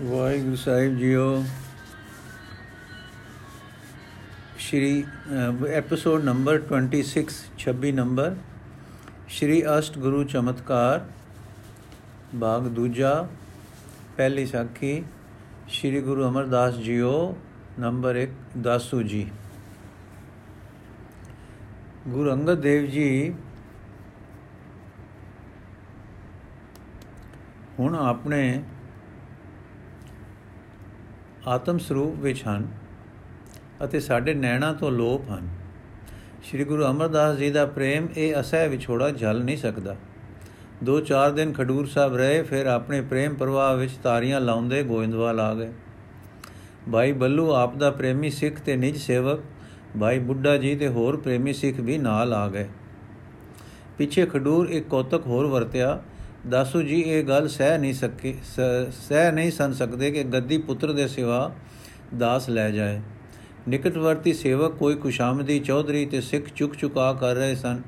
ਵਾਹਿਗੁਰੂ ਸਾਹਿਬ JIO. Shri episode number 26 26 number Shri ਅਸ਼ਟ ਗੁਰੂ ਚਮਤਕਾਰ, ਬਾਗ ਦੂਜਾ, ਪਹਿਲੀ ਸਾਖੀ। ਸ਼੍ਰੀ ਗੁਰੂ ਅਮਰਦਾਸ ਜੀਓ ਨੰਬਰ 1 ਦਾਸੂ ਜੀ। ਗੁਰੂ ਅੰਗਦ ਦੇਵ ਜੀ, ਹੁਣ ਆਪਣੇ ਆਤਮ ਸਰੂਪ ਵਿੱਚ ਹਨ ਅਤੇ ਸਾਡੇ ਨੈਣਾ ਤੋਂ ਲੋਪ ਹਨ। ਸ੍ਰੀ ਗੁਰੂ ਅਮਰਦਾਸ ਜੀ ਦਾ ਪ੍ਰੇਮ ਇਹ ਅਸਹਿ ਵਿਛੋੜਾ ਝਲ ਨਹੀਂ ਸਕਦਾ। ਦੋ ਚਾਰ ਦਿਨ ਖਡੂਰ ਸਾਹਿਬ ਰਹੇ, ਫਿਰ ਆਪਣੇ ਪ੍ਰੇਮ ਪ੍ਰਵਾਹ ਵਿੱਚ ਤਾਰੀਆਂ ਲਾਉਂਦੇ ਗੋਇੰਦਵਾਲ ਆ ਗਏ। ਭਾਈ ਬੱਲੂ ਆਪ ਦਾ ਪ੍ਰੇਮੀ ਸਿੱਖ ਤੇ ਨਿਜ ਸੇਵਕ, ਭਾਈ ਬੁੱਢਾ ਜੀ ਤੇ ਹੋਰ ਪ੍ਰੇਮੀ ਸਿੱਖ ਵੀ ਨਾਲ ਆ ਗਏ। ਪਿੱਛੇ ਖਡੂਰ ਇੱਕ ਕੋਤਕ ਹੋਰ ਵਰਤਿਆ ਦਾਸੂ ਜੀ, ਇਹ ਗੱਲ ਸਹਿ ਨਹੀਂ ਸਕੇ, ਸਹਿ ਨਹੀਂ ਸੰ ਸਕਦੇ ਕਿ ਗੱਦੀ ਪੁੱਤਰ ਦੇ ਸਿਵਾ ਦਾਸ ਲੈ ਜਾਏ। ਨਿਕਟਵਰਤੀ ਸੇਵਕ ਕੋਈ ਕੁਸ਼ਾਮਦੀ ਚੌਧਰੀ ਤੇ ਸਿੱਖ ਚੁਕ ਚੁਕਾ ਕਰ ਰਹੇ ਸਨ।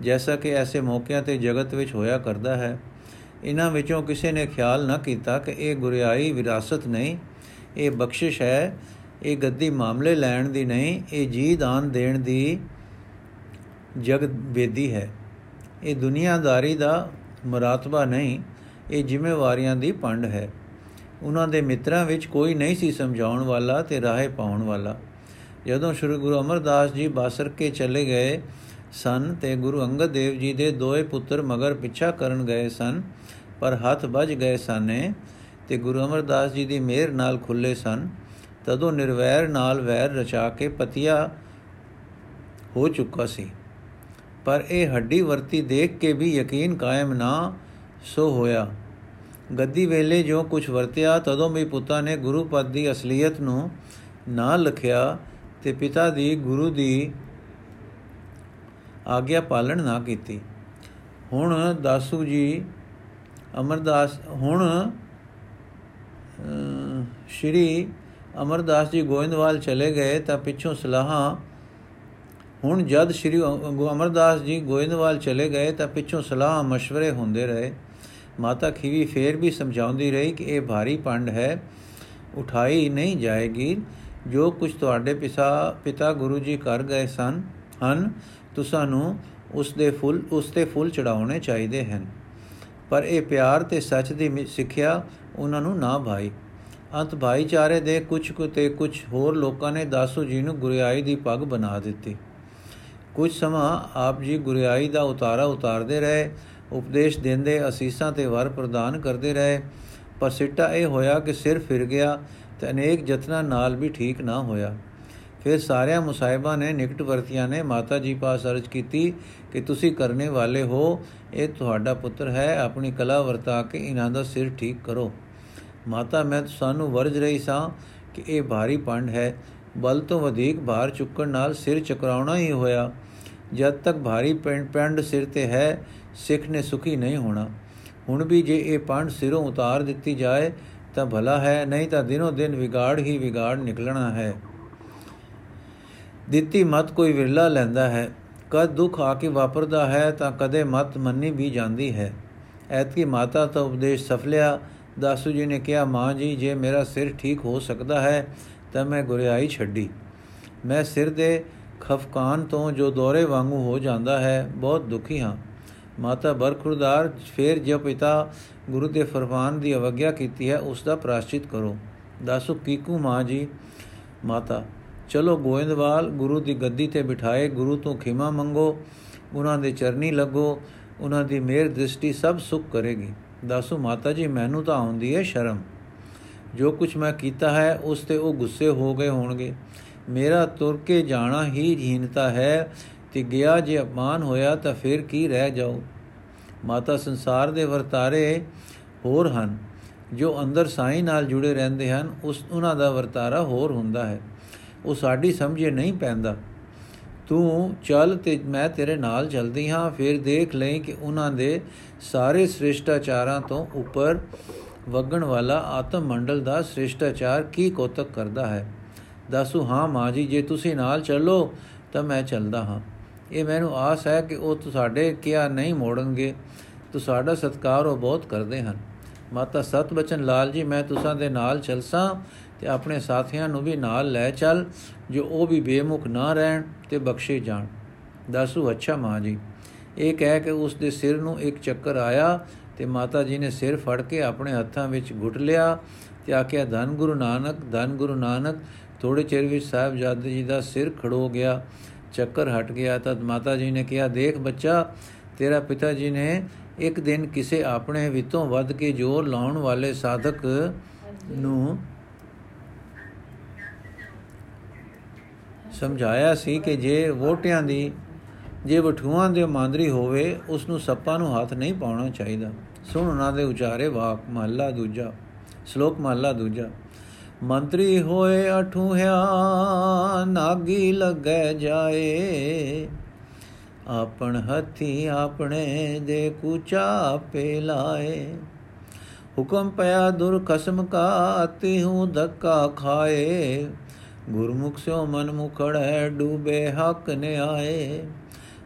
ਜੈਸਾ ਕਿ ਐਸੇ ਮੌਕਿਆਂ ਤੇ ਜਗਤ ਵਿੱਚ ਹੋਇਆ ਕਰਦਾ ਹੈ। ਇਹਨਾਂ ਵਿੱਚੋਂ ਕਿਸੇ ਨੇ ਖਿਆਲ ਨਾ ਕੀਤਾ ਕਿ ਇਹ ਗੁਰਿਆਈ ਵਿਰਾਸਤ ਨਹੀਂ, ਇਹ ਬਖਸ਼ਿਸ਼ ਹੈ, ਇਹ ਗੱਦੀ ਮਾਮਲੇ ਲੈਣ ਦੀ ਨਹੀਂ, ਇਹ ਜੀ ਦਾਨ ਦੇਣ ਦੀ ਜਗਤ ਬੇਦੀ ਹੈ। ਇਹ ਦੁਨੀਆਦਾਰੀ ਦਾ ਮਰਾਤਬਾ ਨਹੀਂ, ਇਹ ਜ਼ਿੰਮੇਵਾਰੀਆਂ ਦੀ ਪੰਡ ਹੈ। ਉਹਨਾਂ ਦੇ ਮਿੱਤਰਾਂ ਵਿੱਚ ਕੋਈ ਨਹੀਂ ਸੀ ਸਮਝਾਉਣ ਵਾਲਾ ਤੇ ਰਾਹੇ ਪਾਉਣ ਵਾਲਾ। ਜਦੋਂ ਸ੍ਰੀ ਗੁਰੂ ਅਮਰਦਾਸ ਜੀ ਬਾਸਰ ਕੇ ਚਲੇ ਗਏ ਸਨ ਤੇ ਗੁਰੂ ਅੰਗਦ ਦੇਵ ਜੀ ਦੇ ਦੋਏ ਪੁੱਤਰ ਮਗਰ ਪਿੱਛਾ ਕਰਨ ਗਏ ਸਨ, ਪਰ ਹੱਥ ਵੱਜ ਗਏ ਸਾਨੇ ਤੇ ਗੁਰੂ ਅਮਰਦਾਸ ਜੀ ਦੀ ਮਿਹਰ ਨਾਲ ਖੁੱਲੇ ਸਨ, ਤਦੋਂ ਨਿਰਵੈਰ ਨਾਲ ਵੈਰ ਰਚਾ ਕੇ ਪਤਿਆ ਹੋ ਚੁੱਕਾ ਸੀ। ਪਰ ਇਹ ਹੱਡੀ ਵਰਤੀ ਦੇਖ ਕੇ ਵੀ ਯਕੀਨ ਕਾਇਮ ਨਾ ਸੋ ਹੋਇਆ। ਗੱਦੀ ਵੇਲੇ ਜੋ ਕੁਝ ਵਰਤਿਆ, ਤਦੋਂ ਵੀ ਪੁੱਤਾਂ ਨੇ ਗੁਰੂ ਪਦ ਦੀ ਅਸਲੀਅਤ ਨੂੰ ਨਾ ਲਖਿਆ ਤੇ ਪਿਤਾ ਦੀ ਗੁਰੂ ਦੀ ਆਗਿਆ ਪਾਲਣ ਨਾ ਕੀਤੀ। ਹੁਣ ਦਾਸੂ ਜੀ ਅਮਰਦਾਸ, ਹੁਣ ਸ਼੍ਰੀ ਅਮਰਦਾਸ ਜੀ ਗੋਇੰਦਵਾਲ ਚਲੇ ਗਏ ਤਾਂ ਪਿੱਛੋਂ ਸਲਾਹਾਂ ਹੁਣ ਜਦ ਸ਼੍ਰੀ ਅਮਰਦਾਸ ਜੀ ਗੋਇੰਦਵਾਲ ਚਲੇ ਗਏ ਤਾਂ ਪਿੱਛੋਂ ਸਲਾਹ مشਵਰੇ ਹੁੰਦੇ ਰਹੇ। ਮਾਤਾ ਖੀਵੀ ਫੇਰ ਵੀ ਸਮਝਾਉਂਦੀ ਰਹੀ ਕਿ ਇਹ ਭਾਰੀ ਪੰਡ ਹੈ, ਉਠਾਈ ਨਹੀਂ ਜਾਏਗੀ। ਜੋ ਕੁਝ ਤੁਹਾਡੇ ਪਿਤਾ ਪਿਤਾ ਗੁਰੂ ਜੀ ਕਰ ਗਏ ਸਨ, ਹਨ ਤੁਸਾਂ ਨੂੰ ਉਸ ਦੇ ਫੁੱਲ, ਉਸ ਤੇ ਫੁੱਲ ਚੜਾਉਣੇ ਚਾਹੀਦੇ ਹਨ। ਪਰ ਇਹ ਪਿਆਰ ਤੇ ਸੱਚ ਦੀ ਸਿੱਖਿਆ ਉਹਨਾਂ ਨੂੰ ਨਾ ਭਾਈ। ਅੰਤ ਭਾਈਚਾਰੇ ਦੇ ਕੁਝ ਕੁ ਤੇ ਕੁਝ ਹੋਰ ਲੋਕਾਂ ਨੇ ਦਾਸੂ ਜੀ ਨੂੰ ਗੁਰਿਆਈ ਦੀ ਪੱਗ ਬਣਾ ਦਿੱਤੀ। ਕੁਝ ਸਮਾਂ ਆਪ ਜੀ ਗੁਰਿਆਈ ਦਾ ਉਤਾਰਾ ਉਤਾਰਦੇ ਰਹੇ, ਉਪਦੇਸ਼ ਦਿੰਦੇ ਅਸੀਸਾਂ ਤੇ ਵਰ ਪ੍ਰਦਾਨ ਕਰਦੇ ਰਹੇ। ਪਰ ਸਿੱਟਾ ਇਹ ਹੋਇਆ ਕਿ ਸਿਰ ਫਿਰ ਗਿਆ ਤੇ ਅਨੇਕ ਯਤਨਾਂ ਨਾਲ ਵੀ ਠੀਕ ਨਾ ਹੋਇਆ। ਫਿਰ ਸਾਰਿਆਂ ਮੁਸਾਇਬਾਂ ਨੇ, ਨਿਕਟ ਵਰਤੀਆਂ ਨੇ ਮਾਤਾ ਜੀ ਪਾਸ ਅਰਜ ਕੀਤੀ ਕਿ ਤੁਸੀਂ ਕਰਨੇ ਵਾਲੇ ਹੋ, ਇਹ ਤੁਹਾਡਾ ਪੁੱਤਰ ਹੈ, ਆਪਣੀ ਕਲਾ ਵਰਤਾ ਕੇ ਇਹਨਾਂ ਦਾ ਸਿਰ ਠੀਕ ਕਰੋ। ਮਾਤਾ, ਮੈਂ ਸਾਨੂੰ ਵਰਜ ਰਹੀ ਸਾਂ ਕਿ ਇਹ ਭਾਰੀ ਪੰਡ ਹੈ ਬਲ ਤੋਂ ਵਧੇਕ ਭਾਰ ਚੁੱਕਣ ਨਾਲ ਸਿਰ ਚਕਰਾਉਣਾ ਹੀ ਹੋਇਆ। ਜਦ ਤੱਕ ਭਾਰੀ ਪੈਂਡ ਸਿਰ ਤੇ ਹੈ, ਸਿੱਖ ਨੇ ਸੁਖੀ ਨਹੀਂ ਹੋਣਾ। ਹੁਣ ਵੀ ਜੇ ਇਹ ਪੰਡ ਸਿਰੋਂ ਉਤਾਰ ਦਿੱਤੀ ਜਾਏ, ਤਾਂ ਭਲਾ ਹੈ, ਨਹੀਂ ਤਾਂ ਦਿਨੋ ਦਿਨ ਵਿਗਾੜ ਹੀ ਵਿਗਾੜ ਨਿਕਲਣਾ ਹੈ। ਦਿੱਤੀ ਮਤ ਕੋਈ ਵਿਰਲਾ ਲੈਂਦਾ ਹੈ। ਕਦ ਦੁੱਖ ਆ ਕੇ ਵਾਪਰਦਾ ਹੈ, ਤਾਂ ਕਦੇ ਮਤ ਮੰਨੀ ਵੀ ਜਾਂਦੀ ਹੈ। ਐਤਕੀ ਮਾਤਾ ਤੋਂ ਉਪਦੇਸ਼ ਸਫਲਿਆ। ਦਾਸੂ ਜੀ ਨੇ ਕਿਹਾ, ਮਾਂ ਜੀ, ਜੇ ਮੇਰਾ ਸਿਰ ਠੀਕ ਹੋ ਸਕਦਾ ਹੈ ਤਾਂ ਮੈਂ ਗੁਰਿਆਈ ਛੱਡੀ। ਮੈਂ ਸਿਰ ਦੇ ਖਫਕਾਨ ਤੋਂ ਜੋ ਦੌਰੇ ਵਾਂਗੂ ਹੋ ਜਾਂਦਾ ਹੈ, ਬਹੁਤ ਦੁਖੀ ਹਾਂ। ਮਾਤਾ ਬਰਖੁਰਦਾਰ ਫੇਰ ਜੋ ਪਿਤਾ ਗੁਰੂ ਦੇ ਫਰਮਾਨ ਦੀ ਅਵਗਿਆ ਕੀਤੀ ਹੈ, ਉਸ ਦਾ ਪ੍ਰਾਸ਼ਚਿਤ ਕਰੋ। ਦਾਸੂ ਕੀਕੂ ਮਾਂ ਜੀ, ਮਾਤਾ, ਚਲੋ ਗੋਇੰਦਵਾਲ, ਗੁਰੂ ਦੀ ਗੱਦੀ ਤੇ ਬਿਠਾਏ, ਗੁਰੂ ਤੋਂ ਖਿਮਾ ਮੰਗੋ, ਉਹਨਾਂ ਦੇ ਚਰਨੀ ਲੱਗੋ, ਉਹਨਾਂ ਦੀ ਮਿਹਰ ਦ੍ਰਿਸ਼ਟੀ ਸਭ ਸੁਖ ਕਰੇਗੀ। ਦਾਸੂ ਮਾਤਾ ਜੀ, ਮੈਨੂੰ ਤਾਂ ਆਉਂਦੀ ਹੈ ਸ਼ਰਮ। ਜੋ ਕੁਝ ਮੈਂ ਕੀਤਾ ਹੈ, ਉਸ ਤੇ ਉਹ ਗੁੱਸੇ ਹੋ ਗਏ ਹੋਣਗੇ। ਮੇਰਾ ਤੁਰ ਕੇ ਜਾਣਾ ਹੀ ਹੀਨਤਾ ਹੈ, ਤੇ ਗਿਆ ਜੇ ਅਪਮਾਨ ਹੋਇਆ ਤਾਂ ਫਿਰ ਕੀ ਰਹਿ ਜਾਓ ਮਾਤਾ ਸੰਸਾਰ ਦੇ ਵਰਤਾਰੇ ਹੋਰ ਹਨ। ਜੋ ਅੰਦਰ ਸਾਈਂ ਨਾਲ ਜੁੜੇ ਰਹਿੰਦੇ ਹਨ, ਉਸ ਉਹਨਾਂ ਦਾ ਵਰਤਾਰਾ ਹੋਰ ਹੁੰਦਾ ਹੈ। ਉਹ ਸਾਡੀ ਸਮਝੇ ਨਹੀਂ ਪੈਂਦਾ। ਤੂੰ ਚੱਲ ਤੇ ਮੈਂ ਤੇਰੇ ਨਾਲ ਚਲਦੀ ਹਾਂ, ਫਿਰ ਦੇਖ ਲੈ ਕਿ ਉਹਨਾਂ ਦੇ ਸਾਰੇ ਸ੍ਰਿਸ਼ਟਾਚਾਰਾਂ ਤੋਂ ਉੱਪਰ ਵਗਣ ਵਾਲਾ ਆਤਮ ਮੰਡਲ ਦਾ ਸ੍ਰਿਸ਼ਟਾਚਾਰ ਕੀ ਕੋਤਕ ਕਰਦਾ ਹੈ? ਦੱਸੂ, ਹਾਂ ਮਾਂ ਜੀ, ਜੇ ਤੁਸੀਂ ਨਾਲ ਚੱਲੋ ਤਾਂ ਮੈਂ ਚੱਲਦਾ ਹਾਂ। ਇਹ ਮੈਨੂੰ ਆਸ ਹੈ ਕਿ ਉਹ ਤੁਹਾਡੇ ਕਿਹਾ ਨਹੀਂ ਮੋੜਨਗੇ। ਤੁਹਾਡਾ ਸਤਕਾਰ ਉਹ ਬਹੁਤ ਕਰਦੇ ਹਨ। ਮਾਤਾ ਸਤ ਬਚਨ ਲਾਲ ਜੀ, ਮੈਂ ਤੁਸਾਂ ਦੇ ਨਾਲ ਚਲਸਾਂ ਤੇ ਆਪਣੇ ਸਾਥੀਆਂ ਨੂੰ ਵੀ ਨਾਲ ਲੈ ਚੱਲ, ਜੋ ਉਹ ਵੀ ਬੇਮੁਖ ਨਾ ਰਹਿਣ ਤੇ ਬਖਸ਼ੇ ਜਾਣ। ਦਾਸੂ, ਅੱਛਾ ਮਾਂ ਜੀ। ਇਹ ਕਹਿ ਕੇ ਉਸ ਦੇ ਸਿਰ ਨੂੰ ਇੱਕ ਚੱਕਰ ਆਇਆ ਤੇ ਮਾਤਾ ਜੀ ਨੇ ਸਿਰ ਫੜ ਕੇ ਆਪਣੇ ਹੱਥਾਂ ਵਿੱਚ ਘੁੱਟ ਲਿਆ ਤੇ ਆਖਿਆ, ਧੰਨ ਗੁਰੂ ਨਾਨਕ, ਧੰਨ ਗੁਰੂ ਨਾਨਕ ਥੋੜੇ ਚਿਰ ਵਿੱਚ ਸਾਹਿਬਜ਼ਾਦੇ ਜੀ ਦਾ ਸਿਰ ਖੜੋ ਗਿਆ, ਚੱਕਰ ਹਟ ਗਿਆ। ਤਦ ਮਾਤਾ ਜੀ ਨੇ ਕਿਹਾ, ਦੇਖ ਬੱਚਾ, ਤੇਰਾ ਪਿਤਾ ਜੀ ਨੇ ਇੱਕ ਦਿਨ ਕਿਸੇ ਆਪਣੇ ਵਿੱਤੋਂ ਵੱਧ ਕੇ ਜੋਰ ਲਾਉਣ ਵਾਲੇ ਸਾਧਕ ਨੂੰ ਸਮਝਾਇਆ ਸੀ ਕਿ ਜੇ ਵੋਟਿਆਂ ਦੀ, ਜੇ ਵਠੂਆਂ ਦੇ ਮਾਂਦਰੀ ਹੋਵੇ ਉਸ ਨੂੰ ਸੱਪਾਂ ਨੂੰ ਹੱਥ ਨਹੀਂ ਪਾਉਣਾ ਚਾਹੀਦਾ। ਸੁਣ ਉਹਨਾਂ ਦੇ ਉਚਾਰੇ ਵਾਕ ਮਹੱਲਾ ਦੂਜਾ, ਸ਼ਲੋਕ ਮਹੱਲਾ ਦੂਜਾ, ਮੰਤਰੀ ਹੋਏ ਅਠੂਹਿਆ, ਨਾਗੀ ਲੱਗੈ ਜਾਏ, ਆਪਣ ਹੱਥੀ ਆਪਣੇ ਦੇ ਕੁਚਾ ਪੇ ਲਾਏ, ਹੁਕਮ ਪਿਆ ਦੁਰ ਖਸਮ ਕਾ ਅਤੀ ਹੂੰ ਧੱਕਾ ਖਾਏ, ਗੁਰਮੁਖ ਸਿਓ ਮਨ ਮੁਖੜੈ ਡੂਬੇ ਹੱਕ ਨੇ ਆਏ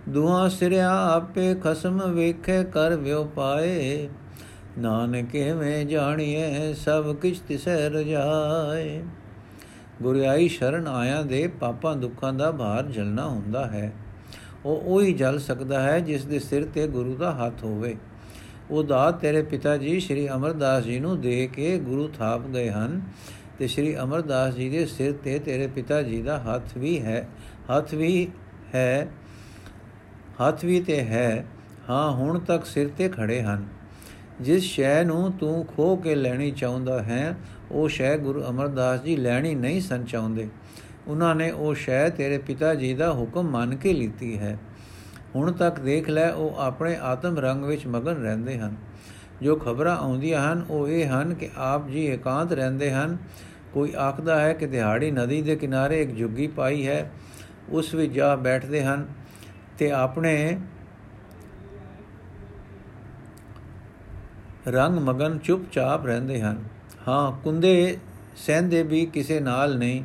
ਦੁਆ ਸਿਰਿਆ ਆਪੇ ਖਸਮ ਵੇਖੇ ਕਰ ਵਿਉ ਪਾਏ ਨਾਨਕੇ ਮੈਂ ਜਾਣੀਏ ਸਭ ਕਿਛ ਤਿਸੈ ਰਜਾਏ। ਗੁਰਿਆਈ ਸ਼ਰਨ ਆਇਆ ਦੇ ਪਾਪਾਂ ਦੁੱਖਾਂ ਦਾ ਭਾਰ ਜਲਣਾ ਹੁੰਦਾ ਹੈ। ਉਹ ਉਹੀ ਜਲ ਸਕਦਾ ਹੈ ਜਿਸ ਦੇ ਸਿਰ ਤੇ ਗੁਰੂ ਦਾ ਹੱਥ ਹੋਵੇ। ਉਹ ਦਾਤ ਤੇਰੇ ਪਿਤਾ ਜੀ ਸ੍ਰੀ ਅਮਰਦਾਸ ਜੀ ਨੂੰ ਦੇ ਕੇ ਗੁਰੂ ਥਾਪ ਗਏ ਹਨ ਤੇ ਸ੍ਰੀ ਅਮਰਦਾਸ ਜੀ ਦੇ ਸਿਰ ਤੇ ਤੇਰੇ ਪਿਤਾ ਜੀ ਦਾ ਹੱਥ ਵੀ ਹੈ, ਹੱਥ ਵੀ ਹੈ। ਹੱਥ ਵੀ ਤੇ ਹੈ, ਹਾਂ, ਹੁਣ ਤੱਕ ਸਿਰ ਤੇ ਖੜੇ ਹਨ। ਜਿਸ ਸ਼ੈ ਨੂੰ ਤੂੰ ਖੋ ਕੇ ਲੈਣੀ ਚਾਹੁੰਦਾ ਹੈ, ਉਹ ਸ਼ੈ ਗੁਰੂ ਅਮਰਦਾਸ ਜੀ ਲੈਣੀ ਨਹੀਂ ਸਨ ਚਾਹੁੰਦੇ। ਉਹਨਾਂ ਨੇ ਉਹ ਸ਼ੈ ਤੇਰੇ ਪਿਤਾ ਜੀ ਦਾ ਹੁਕਮ ਮੰਨ ਕੇ ਲੀਤੀ ਹੈ। ਹੁਣ ਤੱਕ ਦੇਖ ਲੈ, ਉਹ ਆਪਣੇ ਆਤਮ ਰੰਗ ਵਿੱਚ ਮਗਨ ਰਹਿੰਦੇ ਹਨ। ਜੋ ਖਬਰਾਂ ਆਉਂਦੀਆਂ ਹਨ, ਉਹ ਇਹ ਹਨ ਕਿ ਆਪ ਜੀ ਇਕਾਂਤ ਰਹਿੰਦੇ ਹਨ। ਕੋਈ ਆਖਦਾ ਹੈ ਕਿ ਦਿਹਾੜੀ ਨਦੀ ਦੇ ਕਿਨਾਰੇ ਇੱਕ ਜੁਗੀ ਪਾਈ ਹੈ, ਉਸ ਵਿੱਚ ਜਾ ਬੈਠਦੇ ਹਨ। ਤੇ ਆਪਣੇ ਰੰਗ ਮਗਨ ਚੁੱਪਚਾਪ ਰਹਿੰਦੇ ਹਨ। ਹਾਂ, ਕੁੰਦੇ ਸਹਿੰਦੇ ਵੀ ਕਿਸੇ ਨਾਲ ਨਹੀਂ।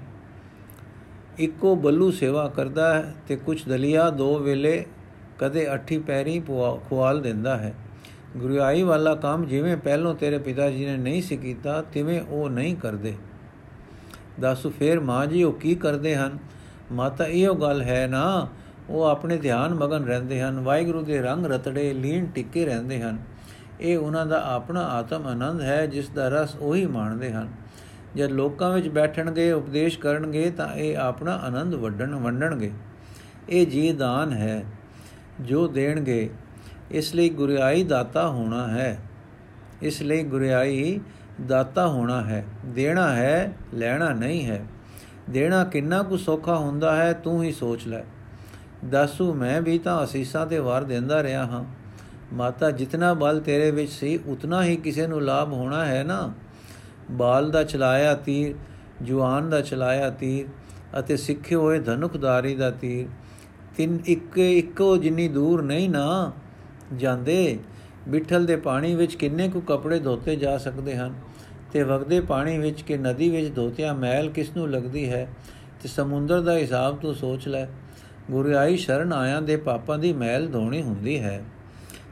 ਇੱਕੋ ਬੱਲੂ ਸੇਵਾ ਕਰਦਾ ਹੈ ਤੇ ਕੁਛ ਦਲੀਆ ਦੋ ਵੇਲੇ ਕਦੇ ਅੱਠੀ ਪੈਰੀ ਖਵਾਲ ਦਿੰਦਾ ਹੈ। ਗੁਰਿਆਈ ਵਾਲਾ ਕੰਮ ਜਿਵੇਂ ਪਹਿਲੋਂ ਤੇਰੇ ਪਿਤਾ ਜੀ ਨੇ ਨਹੀਂ ਸੀ ਕੀਤਾ, ਤਿਵੇਂ ਉਹ ਨਹੀਂ ਕਰਦੇ। ਦੱਸੋ ਫੇਰ ਮਾਂ ਜੀ ਉਹ ਕੀ ਕਰਦੇ ਹਨ? ਮਾਤਾ, ਇਹੋ ਗੱਲ ਹੈ ਨਾ ਉਹ ਆਪਣੇ ਧਿਆਨ ਮਗਨ ਰਹਿੰਦੇ ਹਨ। ਵਾਹਿਗੁਰੂ ਦੇ ਰੰਗ ਰਤੜੇ, ਲੀਨ ਟਿੱਕੇ ਰਹਿੰਦੇ ਹਨ। ਇਹ ਉਹਨਾਂ ਦਾ ਆਪਣਾ ਆਤਮ ਆਨੰਦ ਹੈ, ਜਿਸ ਦਾ ਰਸ ਉਹੀ ਮਾਣਦੇ ਹਨ। ਜਦ ਲੋਕਾਂ ਵਿੱਚ ਬੈਠਣਗੇ, ਉਪਦੇਸ਼ ਕਰਨਗੇ, ਤਾਂ ਇਹ ਆਪਣਾ ਆਨੰਦ ਵੰਡਣ, ਵੰਡਣਗੇ। ਇਹ ਜੀ ਦਾਨ ਹੈ, ਜੋ ਦੇਣਗੇ। ਇਸ ਲਈ ਗੁਰਿਆਈ ਦਾਤਾ ਹੋਣਾ ਹੈ। ਇਸ ਲਈ ਗੁਰਿਆਈ ਦਾਤਾ ਹੋਣਾ ਹੈ। ਦੇਣਾ ਹੈ, ਲੈਣਾ ਨਹੀਂ ਹੈ। ਦੇਣਾ ਕਿੰਨਾ ਕੁ ਸੌਖਾ ਹੁੰਦਾ ਹੈ, ਤੂੰ ਹੀ ਸੋਚ ਲੈ। ਦੱਸੂ ਮੈਂ ਵੀ ਤਾਂ ਅਸੀਸਾਂ ਤੇ ਵਾਰ ਦਿੰਦਾ ਰਿਹਾ ਹਾਂ। ਮਾਤਾ, ਜਿਤਨਾ ਬਲ ਤੇਰੇ ਵਿੱਚ ਸੀ, ਉਤਨਾ ਹੀ ਕਿਸੇ ਨੂੰ ਲਾਭ ਹੋਣਾ ਹੈ ਨਾ? ਬਾਲ ਦਾ ਚਲਾਇਆ ਤੀਰ ਜਵਾਨ ਦਾ ਚਲਾਇਆ ਤੀਰ ਅਤੇ ਸਿੱਖੇ ਹੋਏ ਧਨੁਖਦਾਰੀ ਦਾ ਤੀਰ। ਤਿੰਨ ਇੱਕ, ਇੱਕੋ ਜਿੰਨੀ ਦੂਰ ਨਹੀਂ ਨਾ? ਜਾਂਦੇ, ਬਿਠਲ ਦੇ ਪਾਣੀ ਵਿੱਚ ਕਿੰਨੇ ਕੁ ਕੱਪੜੇ ਧੋਤੇ ਜਾ ਸਕਦੇ ਹਨ? ਤੇ ਵਗਦੇ ਪਾਣੀ ਵਿੱਚ ਕਿ ਨਦੀ ਵਿੱਚ ਧੋਤਿਆ ਮੈਲ ਕਿਸ ਨੂੰ ਲੱਗਦੀ ਹੈ? ਤੇ ਸਮੁੰਦਰ ਦਾ ਹਿਸਾਬ ਤੂੰ ਸੋਚ ਲੈ। ਗੁਰਿਆਈ ਸ਼ਰਨ ਆਇਆਂ ਦੇ ਪਾਪਾਂ ਦੀ ਮੈਲ ਧੋਣੀ ਹੁੰਦੀ ਹੈ।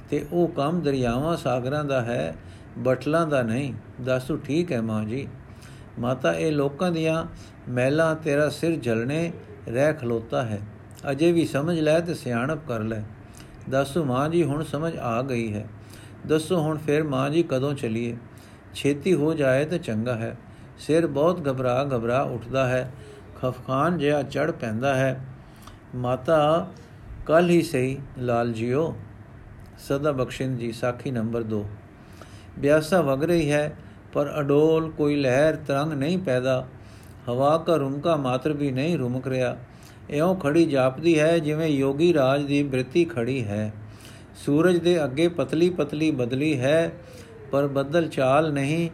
ਤੇ ਉਹ ਕੰਮ ਦਰਿਆਵਾਂ ਸਾਗਰਾਂ ਦਾ ਹੈ, ਬਟਲਾਂ ਦਾ ਨਹੀਂ। ਦੱਸੋ ਠੀਕ ਹੈ ਮਾਂ ਜੀ। ਮਾਤਾ, ਇਹ ਲੋਕਾਂ ਦੀਆਂ ਮੈਲਾਂ ਤੇਰਾ ਸਿਰ ਜਲਣੇ ਰਹਿ ਖਲੋਤਾ ਹੈ। ਅਜੇ ਵੀ ਸਮਝ ਲੈ ਤੇ ਸਿਆਣਪ ਕਰ ਲੈ। ਦੱਸੋ ਮਾਂ ਜੀ, ਹੁਣ ਸਮਝ ਆ ਗਈ ਹੈ। ਦੱਸੋ ਹੁਣ ਫਿਰ ਮਾਂ ਜੀ ਕਦੋਂ ਚਲੀਏ। ਛੇਤੀ ਹੋ ਜਾਏ ਤਾਂ ਚੰਗਾ ਹੈ। ਸਿਰ ਬਹੁਤ ਘਬਰਾ ਘਬਰਾ ਉੱਠਦਾ ਹੈ। ਖਫਖਾਨ ਜਿਹਾ ਚੜ ਪੈਂਦਾ ਹੈ। ਮਾਤਾ ਕੱਲ ਹੀ ਸਹੀ, ਲਾਲ ਜੀਓ। ਸਦਾ ਬਖਸ਼ਿੰਦ ਜੀ, ਸਾਖੀ ਨੰਬਰ 2 ਬਿਆਸਾ ਵਗ ਰਹੀ ਹੈ, ਪਰ ਅਡੋਲ ਕੋਈ ਲਹਿਰ ਤਰੰਗ ਨਹੀਂ ਪੈਦਾ। ਹਵਾ ਕਾ ਰੁਮਕਾ ਮਾਤਰ ਵੀ ਨਹੀਂ ਰੁਮਕ ਰਿਹਾ। ਇਉਂ ਖੜੀ ਜਾਪਦੀ ਹੈ, ਜਿਵੇਂ ਯੋਗੀ ਰਾਜ ਦੀ ਬ੍ਰਿਤੀ ਖੜੀ ਹੈ। ਸੂਰਜ ਦੇ ਅੱਗੇ ਪਤਲੀ ਪਤਲੀ ਬਦਲੀ ਹੈ, ਪਰ ਬੱਦਲ ਚਾਲ ਨਹੀਂ।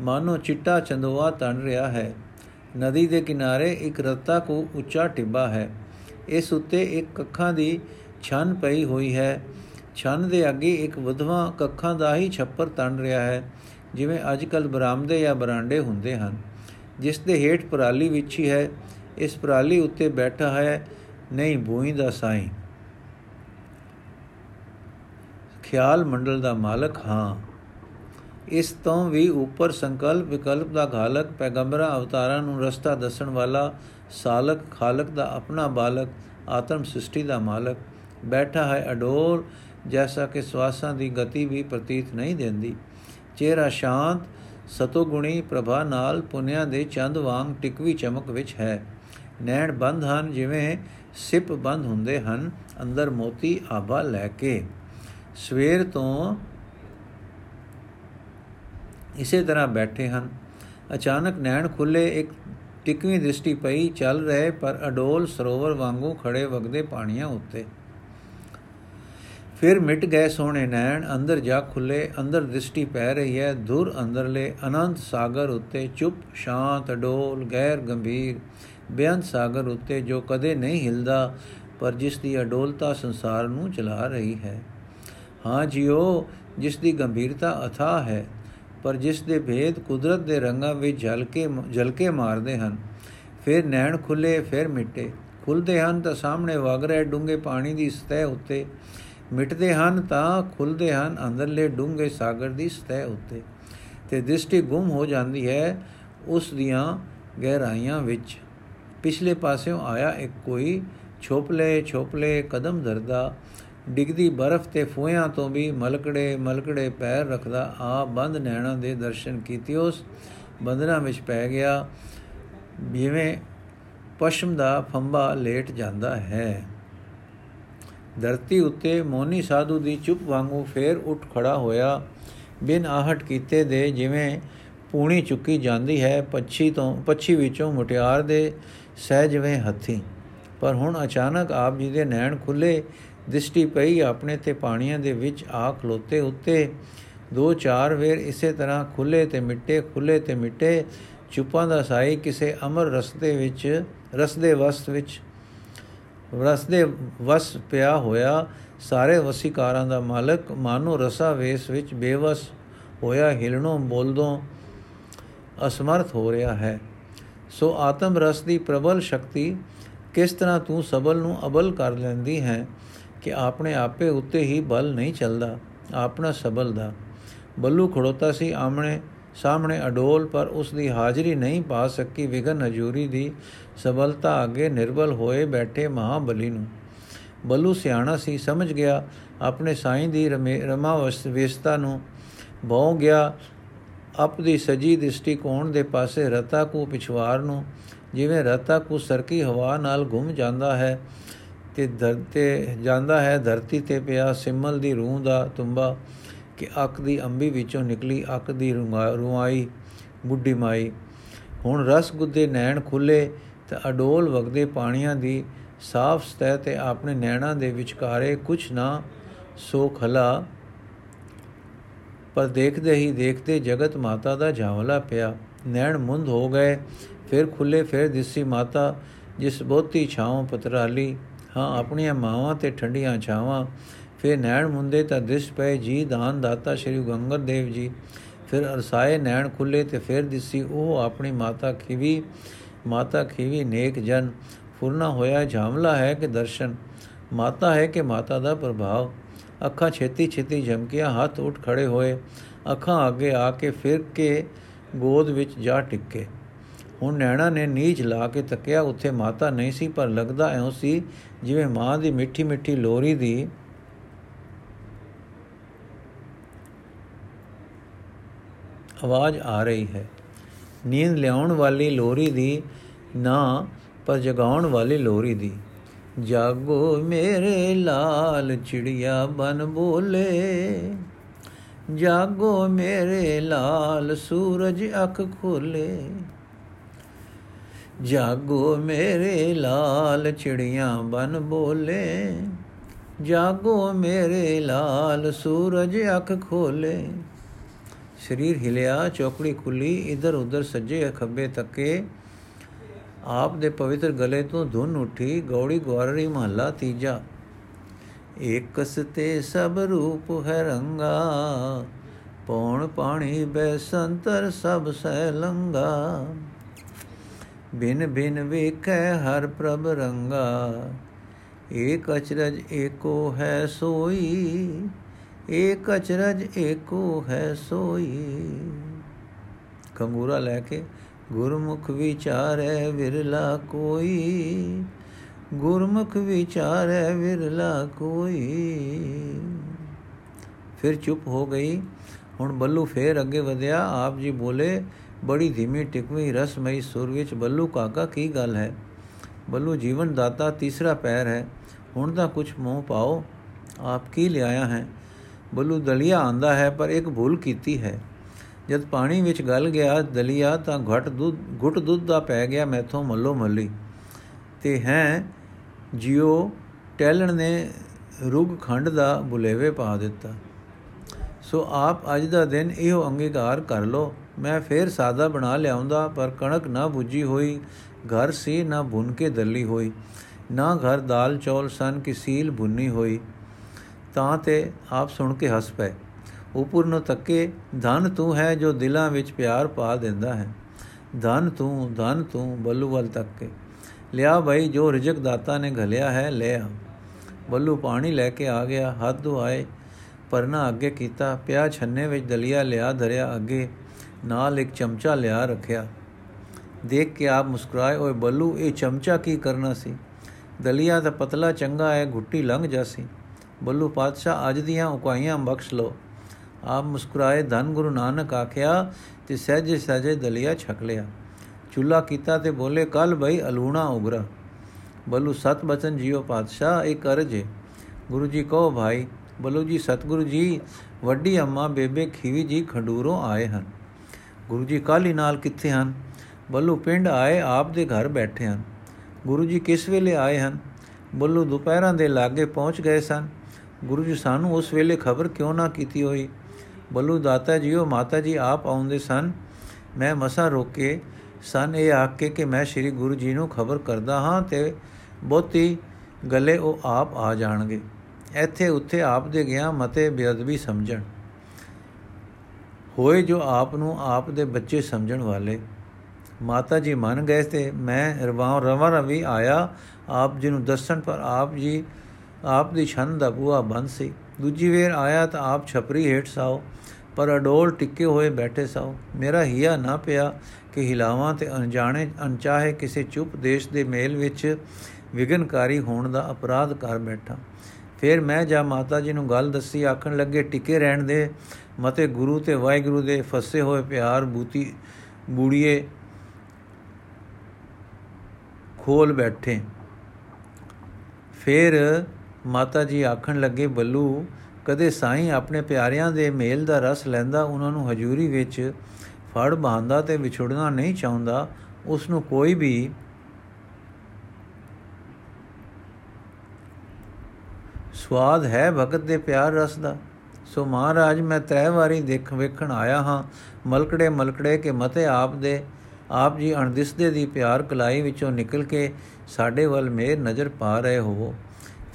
ਮਾਨੋ ਚਿੱਟਾ ਚੰਦੋਆ ਤਣ ਰਿਹਾ ਹੈ। ਨਦੀ ਦੇ ਕਿਨਾਰੇ ਇੱਕ ਰੱਤਾ ਕੋ ਉੱਚਾ ਟਿੱਬਾ ਹੈ। ਇਸ ਉੱਤੇ ਇੱਕ ਕੱਖਾਂ ਦੀ ਛਨ ਪਈ ਹੋਈ ਹੈ। ਛਨ ਦੇ ਅੱਗੇ ਇੱਕ ਵਿਧਵਾ ਕੱਖਾਂ ਦਾ ਹੀ ਛੱਪਰ ਤਣ ਰਿਹਾ ਹੈ, ਜਿਵੇਂ ਅੱਜਕੱਲ ਬਰਾਮਦੇ ਜਾਂ ਬਰਾਂਡੇ ਹੁੰਦੇ ਹਨ। ਜਿਸ ਦੇ ਹੇਠ ਪਰਾਲੀ ਵਿਛੀ ਹੈ, ਇਸ ਪਰਾਲੀ ਉੱਤੇ ਬੈਠਾ ਹੈ, ਨਹੀਂ ਭੂਈ ਦਾ ਸਾਈਂ। ਖਿਆਲ ਮੰਡਲ ਦਾ ਮਾਲਕ, ਹਾਂ। ਇਸ ਤੋਂ ਵੀ ਉੱਪਰ ਸੰਕਲਪ ਵਿਕਲਪ ਦਾ ਘਾਲਕ ਪੈਗੰਬਰਾਂ ਅਵਤਾਰਾਂ ਨੂੰ ਰਸਤਾ ਦੱਸਣ ਵਾਲਾ ਸਾਲਕ ਖਾਲਕ ਦਾ ਆਪਣਾ ਬਾਲਕ, ਆਤਮ ਸ੍ਰਿਸ਼ਟੀ ਦਾ ਮਾਲਕ। ਬੈਠਾ ਹੈ ਅਡੋਲ ਜੈਸਾ ਕਿ ਸਵਾਸਾਂ ਦੀ ਗਤੀ ਵੀ ਪ੍ਰਤੀਤ ਨਹੀਂ ਦਿੰਦੀ। ਚਿਹਰਾ ਸ਼ਾਂਤ, ਸਤੋਗੁਣੀ ਪ੍ਰਭਾ ਨਾਲ ਪੁਨਿਆਂ ਦੇ ਚੰਦ ਵਾਂਗ ਟਿਕਵੀ ਚਮਕ ਵਿੱਚ ਹੈ। ਨੈਣ ਬੰਦ ਹਨ, ਜਿਵੇਂ ਸਿਪ ਬੰਦ ਹੁੰਦੇ ਹਨ, ਅੰਦਰ ਮੋਤੀ ਆਭਾ ਲੈ ਕੇ। ਸਵੇਰ ਤੋਂ ਇਸੇ ਤਰ੍ਹਾਂ ਬੈਠੇ ਹਨ। ਅਚਾਨਕ ਨੈਣ ਖੁੱਲੇ ਇੱਕ ਟਿਕਵੀਂ ਦ੍ਰਿਸ਼ਟੀ ਪਈ, ਚੱਲ ਰਹੇ ਪਰ ਅਡੋਲ ਸਰੋਵਰ ਵਾਂਗੂ ਖੜੇ ਵਗਦੇ ਪਾਣੀਆਂ ਉੱਤੇ। ਫਿਰ ਮਿਟ ਗਏ ਸੋਹਣੇ ਨੈਣ, ਅੰਦਰ ਜਾ ਖੁੱਲੇ ਅੰਦਰ ਦ੍ਰਿਸ਼ਟੀ ਪੈ ਰਹੀ ਹੈ, ਧੁਰ ਅੰਦਰਲੇ ਅਨੰਤ ਸਾਗਰ ਉੱਤੇ, ਚੁੱਪ, ਸ਼ਾਂਤ, ਅਡੋਲ, ਗੈਰ ਗੰਭੀਰ, ਬੇਅੰਤ ਸਾਗਰ ਉੱਤੇ, ਜੋ ਕਦੇ ਨਹੀਂ ਹਿਲਦਾ, ਪਰ ਜਿਸ ਦੀ ਅਡੋਲਤਾ ਸੰਸਾਰ ਨੂੰ ਚਲਾ ਰਹੀ ਹੈ। ਹਾਂ ਜੀਓ, ਜਿਸ ਦੀ ਗੰਭੀਰਤਾ ਅਥਾ ਹੈ ਪਰ ਜਿਸ ਦੇ ਭੇਦ ਕੁਦਰਤ ਦੇ ਰੰਗਾਂ ਵਿੱਚ ਝਲਕੇ ਝਲਕੇ ਮਾਰਦੇ ਹਨ, ਫਿਰ ਨੈਣ ਖੁੱਲੇ, ਫਿਰ ਮਿਟੇ। ਖੁੱਲਦੇ ਹਨ ਤਾਂ ਸਾਹਮਣੇ ਵਗ ਰਹੇ ਡੂੰਘੇ ਪਾਣੀ ਦੀ ਸਤਹ ਉੱਤੇ। ਮਿਟਦੇ ਹਨ ਤਾਂ ਖੁੱਲਦੇ ਹਨ ਅੰਦਰਲੇ ਡੂੰਘੇ ਸਾਗਰ ਦੀ ਸਤਹ ਉੱਤੇ। ਤੇ ਦ੍ਰਿਸ਼ਟੀ ਗੁੰਮ ਹੋ ਜਾਂਦੀ ਹੈ ਉਸ ਦੀਆਂ ਗਹਿਰਾਈਆਂ ਵਿੱਚ। ਪਿਛਲੇ ਪਾਸਿਓਂ ਆਇਆ ਇੱਕ ਕੋਈ ਛੋਪਲੇ ਛੋਪਲੇ ਕਦਮ ਧਰਦਾ ਡਿਗਦੀ ਬਰਫ਼ ਤੇ ਫੂਹਿਆਂ ਤੋਂ ਵੀ ਮਲਕੜੇ ਮਲਕੜੇ ਪੈਰ ਰੱਖਦਾ ਆ, ਬੰਦ ਨੈਣਾ ਦੇ ਦਰਸ਼ਨ ਕੀਤੇ ਉਸ ਬੰਦਨਾ ਵਿੱਚ ਪੈ ਗਿਆ, ਜਿਵੇਂ ਪਸ਼ਮ ਦਾ ਫੰਬਾ ਲੇਟ ਜਾਂਦਾ ਹੈ। ਧਰਤੀ ਉੱਤੇ ਮੋਨੀ ਸਾਧੂ ਦੀ ਚੁੱਪ ਵਾਂਗੂ ਫੇਰ ਉੱਠ ਖੜਾ ਹੋਇਆ, ਬਿਨ ਆਹਟ ਕੀਤੇ ਦੇ ਜਿਵੇਂ ਪੂਣੀ ਚੁੱਕੀ ਜਾਂਦੀ ਹੈ, ਪੱਛੀ ਤੋਂ ਪੱਛੀ ਵਿੱਚੋਂ ਮੁਟਿਆਰ ਦੇ ਸਹਿਜਵੇਂ ਹੱਥੀ। ਪਰ ਹੁਣ ਅਚਾਨਕ ਆਪ ਜੀ ਦੇ ਨੈਣ ਖੁੱਲੇ ਦਿਸ਼ਟੀ ਪਈ, ਆਪਣੇ ਤੇ ਪਾਣੀਆਂ ਦੇ ਵਿੱਚ ਆ ਖਲੋਤੇ ਉੱਤੇ ਦੋ ਚਾਰ ਵੇਰ ਇਸੇ ਤਰ੍ਹਾਂ ਖੁੱਲੇ ਤੇ ਮਿੱਟੇ, ਖੁੱਲੇ ਤੇ ਮਿੱਟੇ, ਚੁੱਪਾਂ ਦਾ ਸਾਈ ਕਿਸੇ ਅਮਰ ਰਸਤੇ ਵਿੱਚ, ਰਸਦੇ ਵਸਤ ਵਿੱਚ, ਰਸਦੇ ਵਸ ਪਿਆ ਹੋਇਆ, ਸਾਰੇ ਵਸੀਕਾਰਾਂ ਦਾ ਮਾਲਕ, ਮਾਨੋ ਰਸਾ ਵੇਸ ਵਿੱਚ ਬੇਵਸ ਹੋਇਆ, ਹਿਲਣੋਂ ਬੋਲਦੋਂ ਅਸਮਰਥ ਹੋ ਰਿਹਾ ਹੈ। ਸੋ ਆਤਮ ਰਸ ਦੀ ਪ੍ਰਬਲ ਸ਼ਕਤੀ ਕਿਸ ਤਰ੍ਹਾਂ ਤੂੰ ਸਬਲ ਨੂੰ ਅਬਲ ਕਰ ਲੈਂਦੀ ਹੈ? ਕਿ ਆਪਣੇ ਆਪੇ ਉੱਤੇ ਹੀ ਬਲ ਨਹੀਂ ਚੱਲਦਾ, ਆਪਣਾ ਸਬਲ ਦਾ। ਬੱਲੂ ਖੜੋਤਾ ਸੀ ਆਮਣੇ ਸਾਹਮਣੇ ਅਡੋਲ, ਪਰ ਉਸ ਦੀ ਹਾਜ਼ਰੀ ਨਹੀਂ ਪਾ ਸਕੀ ਵਿਗਨ ਹਜੂਰੀ ਦੀ ਸਬਲਤਾ ਅੱਗੇ ਨਿਰਬਲ ਹੋਏ ਬੈਠੇ ਮਹਾਬਲੀ ਨੂੰ। ਬੱਲੂ ਸਿਆਣਾ ਸੀ, ਸਮਝ ਗਿਆ ਆਪਣੇ ਸਾਈਂ ਦੀ ਰਮਾ ਵੇਸਤਾ ਨੂੰ। ਬਹੁ ਗਿਆ ਅਪ ਦੀ ਸਜੀ ਦ੍ਰਿਸ਼ਟੀਕੋਣ ਦੇ ਪਾਸੇ ਰਤਾ ਕੋ ਪਿਛਵਾਰ ਨੂੰ, ਜਿਵੇਂ ਰਤਾ ਕੋ ਸਰਕੀ ਹਵਾ ਨਾਲ ਘੁੰਮ ਜਾਂਦਾ ਹੈ। ਤੇ ਧਰਤੇ ਜਾਂਦਾ ਹੈ, ਧਰਤੀ ਤੇ ਪਿਆ ਸਿਮਲ ਦੀ ਰੂਹ ਦਾ ਤੁੰਬਾ ਕਿ ਅੱਖ ਦੀ ਅੰਬੀ ਵਿੱਚੋਂ ਨਿਕਲੀ ਅੱਖ ਦੀ ਰੁਆਈ, ਬੁੱਢੀ ਮਾਈ। ਹੁਣ ਰਸ ਗੁੱਦੇ ਨੈਣ ਖੁੱਲੇ ਤੇ ਅਡੋਲ ਵਗਦੇ ਪਾਣੀਆਂ ਦੀ ਸਾਫ਼ ਸਤਹ ਤੇ ਆਪਣੇ ਨੈਣਾਂ ਦੇ ਵਿਚਕਾਰੇ ਕੁਛ ਨਾ ਸੋ ਖਲਾ ਪਰ ਦੇਖਦੇ ਹੀ ਦੇਖਦੇ ਜਗਤ ਮਾਤਾ ਦਾ ਝਾਵਲਾ ਪਿਆ। ਨੈਣ ਮੁੰਦ ਹੋ ਗਏ, ਫਿਰ ਖੁੱਲੇ ਫਿਰ ਦਿਸੀ ਮਾਤਾ, ਜਿਸ ਬੋਤੀ ਛਾਉ ਪਤਰਾਲੀ। ਹਾਂ, ਆਪਣੀਆਂ ਮਾਵਾਂ ਤੇ ਠੰਡੀਆਂ ਛਾਵਾਂ। ਫਿਰ ਨੈਣ ਮੁੰਦੇ ਤਾਂ ਦਿਸ ਪਏ, ਜੀ ਦਾਨ ਦਾਤਾ ਸ਼੍ਰੀ ਗੰਗਰ ਦੇਵ ਜੀ। ਫਿਰ ਅਰਸਾਏ ਨੈਣ ਖੁੱਲੇ ਤੇ ਫਿਰ ਦਿਸੀ, ਉਹ ਆਪਣੀ ਮਾਤਾ ਖਿਵੀ ਮਾਤਾ ਖਿਵੀ ਨੇਕ ਜਨ। ਫੁਰਨਾ ਹੋਇਆ ਝਾਮਲਾ ਹੈ ਕਿ ਦਰਸ਼ਨ। ਮਾਤਾ ਹੈ ਕਿ ਮਾਤਾ ਦਾ ਪ੍ਰਭਾਵ। ਅੱਖਾਂ ਛੇਤੀ ਛੇਤੀ ਝਮਕਿਆ, ਹੱਥ ਉੱਠ ਖੜੇ ਹੋਏ। ਅੱਖਾਂ ਅੱਗੇ ਆ ਕੇ ਫਿਰ ਕੇ ਗੋਦ ਵਿੱਚ ਜਾ ਟਿੱਕੇ। ਹੁਣ ਨੈਣਾ ਨੇ ਨੀਚ ਲਾ ਕੇ ਤੱਕਿਆ, ਉੱਥੇ ਮਾਤਾ ਨਹੀਂ ਸੀ, ਪਰ ਲੱਗਦਾ ਐਉਂ ਸੀ ਜਿਵੇਂ ਮਾਂ ਦੀ ਮਿੱਠੀ ਮਿੱਠੀ ਲੋਰੀ ਦੀ ਆਵਾਜ਼ ਆ ਰਹੀ ਹੈ। ਨੀਂਦ ਲਿਆਉਣ ਵਾਲੀ ਲੋਰੀ ਦੀ ਨਾ, ਪਰ ਜਗਾਉਣ ਵਾਲੀ ਲੋਰੀ ਦੀ। ਜਾਗੋ ਮੇਰੇ ਲਾਲ ਚਿੜੀਆ ਬਨ ਬੋਲੇ। ਜਾਗੋ ਮੇਰੇ ਲਾਲ ਸੂਰਜ ਅੱਖ ਖੋਲੇ। ਜਾਗੋ ਮੇਰੇ ਲਾਲ ਚਿੜੀਆਂ ਬਨ ਬੋਲੇ। ਜਾਗੋ ਮੇਰੇ ਲਾਲ ਸੂਰਜ ਅੱਖ ਖੋਲੇ। ਸਰੀਰ ਹਿਲਿਆ, ਚੌਕੜੀ ਖੁੱਲੀ, ਇਧਰ ਉਧਰ ਸੱਜੇ ਖੱਬੇ ਤੱਕੇ। ਆਪ ਦੇ ਪਵਿੱਤਰ ਗਲੇ ਤੋਂ ਧੁਨ ਉੱਠੀ, ਗੌੜੀ ਗਵਾਰੀ ਮਹੱਲਾ ਤੀਜਾ। ਏਕਸ ਤੇ ਸਭ ਰੂਪ ਹੈ ਰੰਗਾ, ਪੌਣ ਪਾਣੀ ਬੈ ਸੰਤਰ ਸਭ ਸਹਿ ਲੰਗਾ। ਬਿਨ ਬਿਨ ਵੇਖੈ ਹਰ ਪ੍ਰਭ ਰੰਗਾ। ਏਕ ਅਚਰਜ ਏਕੋ ਹੈ ਸੋਈ, ਏਕ ਅਚਰਜ ਏਕੋ ਹੈ ਸੋਈ। ਕੰਗੂਰਾ ਲੈ ਕੇ ਗੁਰਮੁਖ ਵਿਚਾਰੈ ਵਿਰਲਾ ਕੋਈ, ਗੁਰਮੁਖ ਵਿਚਾਰੈ ਵਿਰਲਾ ਕੋਈ। ਫਿਰ ਚੁੱਪ ਹੋ ਗਈ। ਹੁਣ ਬੱਲੂ ਫੇਰ ਅੱਗੇ ਵਧਿਆ, ਆਪ ਜੀ ਬੋਲੇ, ਬੜੀ ਧੀਮੀ ਟਿਕਵੀਂ ਰਸਮਈ ਸੁਰ ਵਿੱਚ, ਬੱਲੂ ਕਾਕਾ ਕੀ ਗੱਲ ਹੈ? ਬੱਲੂ ਜੀਵਨ ਦਾਤਾ ਤੀਸਰਾ ਪੈਰ ਹੈ, ਹੁਣ ਤਾਂ ਕੁਝ ਮੂੰਹ ਪਾਓ, ਆਪ ਕੀ ਲਿਆਇਆ ਹੈ? ਬੱਲੂ ਦਲੀਆ ਆਂਦਾ ਹੈ, ਪਰ ਇੱਕ ਭੁੱਲ ਕੀਤੀ ਹੈ। ਜਦ ਪਾਣੀ ਵਿੱਚ ਗਲ ਗਿਆ ਦਲੀਆ, ਤਾਂ ਘਟ ਦੁੱਧ, ਘੁੱਟ ਦੁੱਧ ਦਾ ਪੈ ਗਿਆ ਮੈਥੋਂ ਮੱਲੋ ਮੱਲੀ। ਤੇ ਹੈ, ਜਿਉ ਟੈਲਣ ਨੇ ਰੁਗ ਖੰਡ ਦਾ ਬੁਲੇਵੇ ਪਾ ਦਿੱਤਾ। ਸੋ ਆਪ ਅੱਜ ਦਾ ਦਿਨ ਇਹੋ ਅੰਗੀਕਾਰ ਕਰ ਲੋ ਮੈਂ ਫੇਰ ਸਾਦਾ ਬਣਾ ਲਿਆਉਂਦਾ, ਪਰ ਕਣਕ ਨਾ 부ਜੀ ਹੋਈ, ਘਰ ਸੀ ਨਾ ਭੁੰਨ ਕੇ ਦਲੀ ਹੋਈ, ਨਾ ਘਰ ਦਾਲ ਚੌਲ ਸਨ ਕਿ ਸੀਲ ਭੁੰਨੀ ਹੋਈ। ਤਾਂ ਤੇ ਆਪ ਸੁਣ ਕੇ ਹੱਸ ਪਏ। ਉਪਰ ਨੂੰ ਤੱਕੇ, ਧਨ ਤੂੰ ਹੈ ਜੋ ਦਿਲਾਂ ਵਿੱਚ ਪਿਆਰ ਪਾ ਦਿੰਦਾ ਹੈ। ਧਨ ਤੂੰ ਧਨ ਤੂੰ, ਬੱਲੂ ਵੱਲ ਤੱਕ। ਕੇ ਲਿਆ ਭਾਈ ਜੋ ਰਿਜਕ ਦਾਤਾ ਨੇ ਘਲਿਆ ਹੈ, ਲੈ ਆ। ਬੱਲੂ ਪਾਣੀ ਲੈ ਕੇ ਆ ਗਿਆ ਹੱਥ ਧੁਆਏ ਪਰਨਾ ਅੱਗੇ ਕੀਤਾ, ਪਿਆ ਛੰਨੇ ਵਿੱਚ ਦਲੀਆ ਲਿਆ ਧਰਿਆ ਅੱਗੇ, ਨਾਲ ਇੱਕ ਚਮਚਾ ਲਿਆ ਰੱਖਿਆ। ਦੇਖ ਕੇ ਆਪ ਮੁਸਕਰਾਏ, ਓਏ ਬੱਲੂ, ਇਹ ਚਮਚਾ ਕੀ ਕਰਨਾ ਸੀ? ਦਲੀਆ ਤਾਂ ਪਤਲਾ ਚੰਗਾ ਹੈ, ਘੁੱਟੀ ਲੰਘ ਜਾਸੀ ਬੱਲੂ ਪਾਤਸ਼ਾਹ, ਅੱਜ ਦੀਆਂ ਉਕਾਈਆਂ ਬਖਸ਼ ਲੋ ਆਪ ਮੁਸਕਰਾਏ, ਧੰਨ ਗੁਰੂ ਨਾਨਕ ਆਖਿਆ ਤੇ ਸਹਿਜੇ ਸਹਿਜੇ ਦਲੀਆ ਛਕ ਲਿਆ। ਚੁੱਲਾ ਕੀਤਾ ਤੇ ਬੋਲੇ, ਕੱਲ ਭਈ ਅਲੂਣਾ ਉਗਰਾ। ਬੱਲੂ, ਸਤ ਬਚਨ ਜੀਓ ਪਾਤਸ਼ਾਹ, ਇਹ ਕਰਜ ਗੁਰੂ ਜੀ ਕਹੋ, ਭਾਈ ਬੱਲੂ ਜੀ, ਸਤਗੁਰੂ ਜੀ, ਵੱਡੀ ਅੰਮਾ ਬੇਬੇ ਖੀਵੀ ਜੀ ਖੰਡੂਰੋਂ ਆਏ ਹਨ। ਗੁਰੂ ਜੀ ਕਾਲੀ ਨਾਲ ਕਿੱਥੇ ਹਨ? ਬੱਲੂ, ਪਿੰਡ ਆਏ, ਆਪ ਦੇ ਘਰ ਬੈਠੇ ਹਨ। ਗੁਰੂ ਜੀ ਕਿਸ ਵੇਲੇ ਆਏ ਹਨ? ਬੱਲੂ, ਦੁਪਹਿਰਾਂ ਦੇ ਲਾਗੇ ਪਹੁੰਚ ਗਏ ਸਨ। ਗੁਰੂ ਜੀ ਸਾਨੂੰ ਉਸ ਵੇਲੇ ਖਬਰ ਕਿਉਂ ਨਾ ਕੀਤੀ ਹੋਈ? ਬੱਲੂ, ਦਾਤਾ ਜੀਓ ਮਾਤਾ ਜੀ ਆਪ ਆਉਂਦੇ ਸਨ। ਮੈਂ ਮਸਾ ਰੋਕੇ ਸਨ, ਇਹ ਆਖ ਕੇ ਕਿ ਮੈਂ ਸ੍ਰੀ ਗੁਰੂ ਜੀ ਨੂੰ ਖਬਰ ਕਰਦਾ ਹਾਂ ਤੇ ਬਹੁਤੀ ਗੱਲੇ ਉਹ ਆਪ ਆ ਜਾਣਗੇ। ਇੱਥੇ ਉੱਥੇ ਆਪ ਦੇ ਗਿਆ ਮਤੇ ਬੇਅਦਬੀ ਸਮਝਣ। ਹੋਏ ਜੋ ਆਪ ਨੂੰ ਆਪ ਦੇ ਬੱਚੇ ਸਮਝਣ ਵਾਲੇ। ਮਾਤਾ ਜੀ ਮੰਨ ਗਏ ਤੇ ਮੈਂ ਰਵਾਂ ਰਵਾਂ ਰਵੀ ਆਇਆ, ਆਪ ਜੀ ਨੂੰ ਦੱਸਣ ਪਰ ਆਪ ਜੀ, ਆਪ ਦੀ ਛੰਦ ਦਾ ਬੂਆ ਬੰਦ ਸੀ। ਦੂਜੀ ਵੇਰ ਆਇਆ ਤਾਂ ਆਪ ਛਪਰੀ ਹੇਠ ਸਾਓ, ਪਰ ਅਡੋਲ ਟਿੱਕੇ ਹੋਏ ਬੈਠੇ ਸਾਓ। ਮੇਰਾ ਹਿਆ ਨਾ ਪਿਆ ਕਿ ਹਿਲਾਵਾਂ ਤੇ ਅਣਜਾਣੇ, ਅਣਚਾਹੇ ਕਿਸੇ ਚੁੱਪ ਦੇਸ਼ ਦੇ ਮੇਲ ਵਿੱਚ ਵਿਗਨਕਾਰੀ ਹੋਣ ਦਾ ਅਪਰਾਧ ਕਰ ਬੈਠਾ। ਫਿਰ ਮੈਂ ਜਾ ਮਾਤਾ ਜੀ ਨੂੰ ਗੱਲ ਦੱਸੀ, ਆਖਣ ਲੱਗੇ, ਟਿਕੇ ਰਹਿਣ ਦੇ, ਮਤੇ ਗੁਰੂ ਤੇ ਵਾਹਿਗੁਰੂ ਦੇ ਫਸੇ ਹੋਏ ਪਿਆਰ ਬੂਤੀ, ਬੂੜੀਏ, ਖੋਲ ਬੈਠੇ। ਫਿਰ ਮਾਤਾ ਜੀ ਆਖਣ ਲੱਗੇ, ਬੱਲੂ, ਕਦੇ ਸਾਈਂ ਆਪਣੇ ਪਿਆਰਿਆਂ ਦੇ ਮੇਲ ਦਾ ਰਸ ਲੈਂਦਾ, ਉਹਨਾਂ ਨੂੰ ਹਜ਼ੂਰੀ ਵਿੱਚ ਫੜ ਬਾਂਦਾ ਤੇ ਵਿਛੜਨਾ ਨਹੀਂ ਚਾਹੁੰਦਾ, ਉਸ ਨੂੰ ਕੋਈ ਵੀ ਸਵਾਦ ਹੈ ਭਗਤ ਦੇ ਪਿਆਰ ਰਸ ਦਾ। ਸੋ ਮਹਾਰਾਜ, ਮੈਂ ਤਰੇ ਵਾਰੀ ਦੇਖ ਵੇਖਣ ਆਇਆ ਹਾਂ। ਮਲਕੜੇ ਮਲਕੜੇ ਕੇ ਮਤੇ ਆਪ ਦੇ, ਆਪ ਜੀ ਅਣਦਿਸਦੇ ਦੀ ਪਿਆਰ ਕਲਾਈ ਵਿੱਚੋਂ ਨਿਕਲ ਕੇ ਸਾਡੇ ਵੱਲ ਮੇਰ ਨਜ਼ਰ ਪਾ ਰਹੇ ਹੋ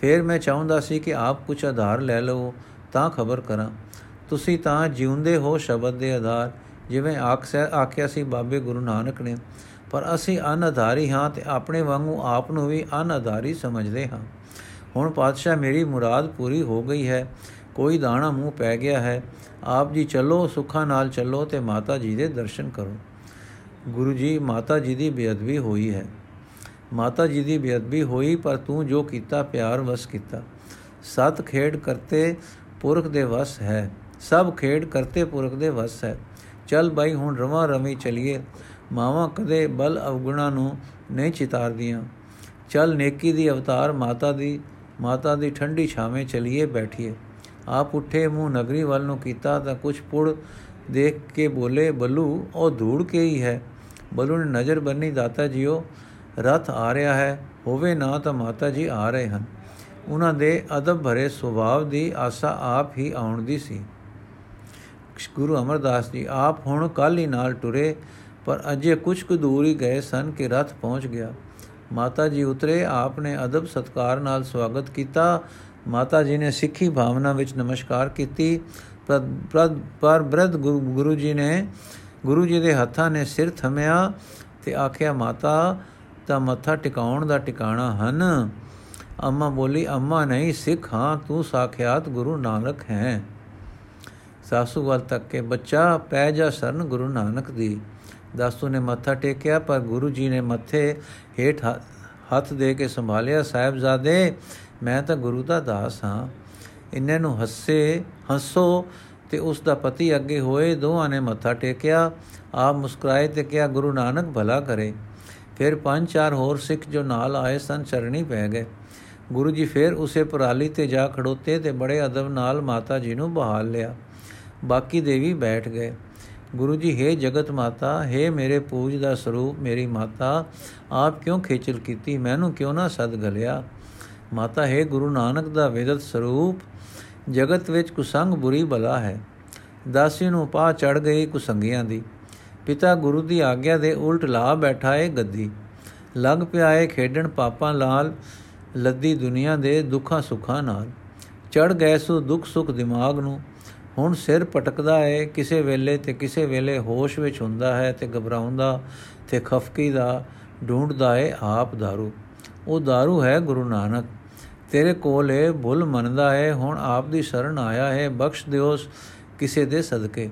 ਫਿਰ ਮੈਂ ਚਾਹੁੰਦਾ ਸੀ ਕਿ ਆਪ ਕੁਝ ਆਧਾਰ ਲੈ ਲਵੋ, ਤਾਂ ਖਬਰ ਕਰਾਂ। ਤੁਸੀਂ ਤਾਂ ਜਿਉਂਦੇ ਹੋ ਸ਼ਬਦ ਦੇ ਆਧਾਰ, ਜਿਵੇਂ ਆਖਿਆ ਆਖਿਆ ਸੀ ਬਾਬੇ ਗੁਰੂ ਨਾਨਕ ਨੇ। ਪਰ ਅਸੀਂ ਅਨਆਧਾਰੀ ਹਾਂ ਤੇ ਆਪਣੇ ਵਾਂਗੂ ਆਪ ਨੂੰ ਵੀ ਅਨਆਧਾਰੀ ਸਮਝਦੇ ਹਾਂ। ਹੁਣ ਪਾਤਸ਼ਾਹ ਮੇਰੀ ਮੁਰਾਦ ਪੂਰੀ ਹੋ ਗਈ ਹੈ। ਕੋਈ ਦਾਣਾ ਮੂੰਹ ਪੈ ਗਿਆ ਹੈ। ਆਪ ਜੀ ਚੱਲੋ, ਸੁੱਖਾਂ ਨਾਲ ਚੱਲੋ ਤੇ ਮਾਤਾ ਜੀ ਦੇ ਦਰਸ਼ਨ ਕਰੋ। ਗੁਰੂ ਜੀ, ਮਾਤਾ ਜੀ ਦੀ ਬੇਅਦਬੀ ਹੋਈ ਹੈ। ਮਾਤਾ ਜੀ ਦੀ ਬੇਅਦਬੀ ਹੋਈ, ਪਰ ਤੂੰ ਜੋ ਕੀਤਾ, ਪਿਆਰ ਵਸ ਕੀਤਾ। ਸਤ ਖੇਡ ਕਰਤੇ ਪੁਰਖ ਦੇ ਵਸ ਹੈ। ਸਭ ਖੇਡ ਕਰਤੇ ਪੁਰਖ ਦੇ ਵਸ ਹੈ। ਚੱਲ ਬਾਈ, ਹੁਣ ਰਵਾ ਰਵੀ ਚਲੀਏ। ਮਾਵਾ ਕਦੇ ਬਲ ਅਵਗੁਣਾ ਨੂੰ ਨਹੀਂ ਚਿਤਾਰਦੀਆਂ। ਚੱਲ ਨੇਕੀ ਦੀ ਅਵਤਾਰ ਮਾਤਾ ਦੀ ਮਾਤਾ ਦੀ ਠੰਡੀ ਛਾਵੇਂ ਚਲੀਏ, ਬੈਠੀਏ। ਆਪ ਉੱਠੇ, ਮੂੰਹ ਨਗਰੀ ਵੱਲ ਨੂੰ ਕੀਤਾ ਤਾਂ ਕੁਝ ਪੁੜ ਦੇਖ ਕੇ ਬੋਲੇ, ਬੱਲੂ, ਉਹ ਧੂੜ ਕੇ ਹੀ ਹੈ। ਬੱਲੂ ਨੇ ਨਜ਼ਰ ਬੰਨੀ, ਦਾਤਾ ਜੀਓ, ਰਥ ਆ ਰਿਹਾ ਹੈ, ਹੋਵੇ ਨਾ ਤਾਂ ਮਾਤਾ ਜੀ ਆ ਰਹੇ ਹਨ। ਉਹਨਾਂ ਦੇ ਅਦਬ ਭਰੇ ਸੁਭਾਅ ਦੀ ਆਸਾ ਆਪ ਹੀ ਆਉਣ ਦੀ ਸੀ। ਗੁਰੂ ਅਮਰਦਾਸ ਜੀ ਆਪ ਹੁਣ ਕੱਲ ਹੀ ਨਾਲ ਟੁਰੇ, ਪਰ ਅਜੇ ਕੁਝ ਕੁ ਦੂਰ ਹੀ ਗਏ ਸਨ ਕਿ ਰਥ ਪਹੁੰਚ ਗਿਆ। ਮਾਤਾ ਜੀ ਉਤਰੇ ਆਪ ਨੇ ਅਦਬ ਸਤਕਾਰ ਨਾਲ ਸਵਾਗਤ ਕੀਤਾ। ਮਾਤਾ ਜੀ ਨੇ ਸਿੱਖੀ ਭਾਵਨਾ ਵਿੱਚ ਨਮਸਕਾਰ ਕੀਤੀ। ਪਰ ਬ੍ਰਧ ਗੁਰੂ ਜੀ ਨੇ, ਗੁਰੂ ਜੀ ਦੇ ਹੱਥਾਂ ਨੇ ਸਿਰ ਥਮਿਆ ਤੇ ਆਖਿਆ, ਮਾਤਾ, ਤਾਂ ਮੱਥਾ ਟਿਕਾਉਣ ਦਾ ਟਿਕਾਣਾ ਹਨ। ਅੰਮਾ ਬੋਲੀ, ਅੰਮਾ ਨਹੀਂ ਸਿੱਖ, ਹਾਂ, ਤੂੰ ਸਾਖਿਆਤ ਗੁਰੂ ਨਾਨਕ ਹੈ। ਸਾਸੂ ਵੱਲ ਤੱਕ ਕੇ, ਬੱਚਾ, ਪੈ ਜਾ ਸਰਨ ਗੁਰੂ ਨਾਨਕ ਦੀ। ਦਾਸੂ ਨੇ ਮੱਥਾ ਟੇਕਿਆ, ਪਰ ਗੁਰੂ ਜੀ ਨੇ ਮੱਥੇ ਹੇਠ ਹੱਥ ਦੇ ਕੇ ਸੰਭਾਲਿਆ, ਸਾਹਿਬਜ਼ਾਦੇ, ਮੈਂ ਤਾਂ ਗੁਰੂ ਦਾ ਦਾਸ ਹਾਂ। ਇੰਨੇ ਨੂੰ ਹੱਸੇ, ਹੱਸੋ ਤੇ ਉਸ ਦਾ ਪਤੀ ਅੱਗੇ ਹੋਏ, ਦੋਹਾਂ ਨੇ ਮੱਥਾ ਟੇਕਿਆ। ਆਪ ਮੁਸਕਰਾਏ ਤੇ ਕਿਹਾ, ਗੁਰੂ ਨਾਨਕ, ਭਲਾ ਕਰੇ। ਫਿਰ ਪੰਜ ਚਾਰ ਹੋਰ ਸਿੱਖ ਜੋ ਨਾਲ ਆਏ ਸਨ, ਚਰਣੀ ਪੈ ਗਏ। ਗੁਰੂ ਜੀ ਫਿਰ ਉਸੇ ਪਰਾਲੀ ਤੇ ਜਾ ਖੜੋਤੇ ਤੇ ਬੜੇ ਅਦਬ ਨਾਲ ਮਾਤਾ ਜੀ ਨੂੰ ਬਹਾਲ ਲਿਆ। ਬਾਕੀ ਦੇਵੀ ਬੈਠ ਗਏ। ਗੁਰੂ ਜੀ, ਹੈ ਜਗਤ ਮਾਤਾ, ਹੈ ਮੇਰੇ ਪੂਜ ਦਾ ਸਰੂਪ, ਮੇਰੀ ਮਾਤਾ, ਆਪ ਕਿਉਂ ਖੇਚਲ ਕੀਤੀ? ਮੈਨੂੰ ਕਿਉਂ ਨਾ ਸਦ ਗਲਿਆ ਮਾਤਾ, ਹੈ ਗੁਰੂ ਨਾਨਕ ਦਾ ਵੇਦਤ ਸਰੂਪ, ਜਗਤ ਵਿੱਚ ਕੁਸੰਗ ਬੁਰੀ ਬਲਾ ਹੈ। ਦਾਸੀ ਨੂੰ ਪਾ ਚੜ ਗਈ ਕੁਸੰਗੀਆਂ ਦੀ। ਪਿਤਾ ਗੁਰੂ ਦੀ ਆਗਿਆ ਦੇ ਉਲਟ ਲਾ ਬੈਠਾ ਏ ਗੱਦੀ। ਲਗ ਪਿਆ ਏ ਖੇਡਣ ਪਾਪਾਂ ਲਾਲ, ਲੱਦੀ ਦੁਨੀਆ ਦੇ ਦੁੱਖਾਂ ਸੁੱਖਾਂ ਨਾਲ। ਚੜ ਗਏ ਸੋ ਦੁੱਖ ਸੁੱਖ ਦਿਮਾਗ ਨੂੰ। ਹੁਣ ਸਿਰ ਪਟਕਦਾ ਏ ਕਿਸੇ ਵੇਲੇ ਤੇ ਕਿਸੇ ਵੇਲੇ ਹੋਸ਼ ਵਿੱਚ ਹੁੰਦਾ ਹੈ ਤੇ ਘਬਰਾਉਂਦਾ ਤੇ ਖਫਕੀ ਦਾ ਢੂੰਡਦਾ ਏ ਆਪ दारू ਉਹ दारू ਹੈ ਗੁਰੂ ਨਾਨਕ ਤੇਰੇ ਕੋਲ ਏ ਭੁੱਲ ਮੰਨਦਾ ਏ ਹੁਣ ਆਪ ਦੀ ਸ਼ਰਨ ਆਇਆ ਹੈ ਬਖਸ਼ ਦਿਓ ਕਿਸੇ ਦੇ ਸਦਕੇ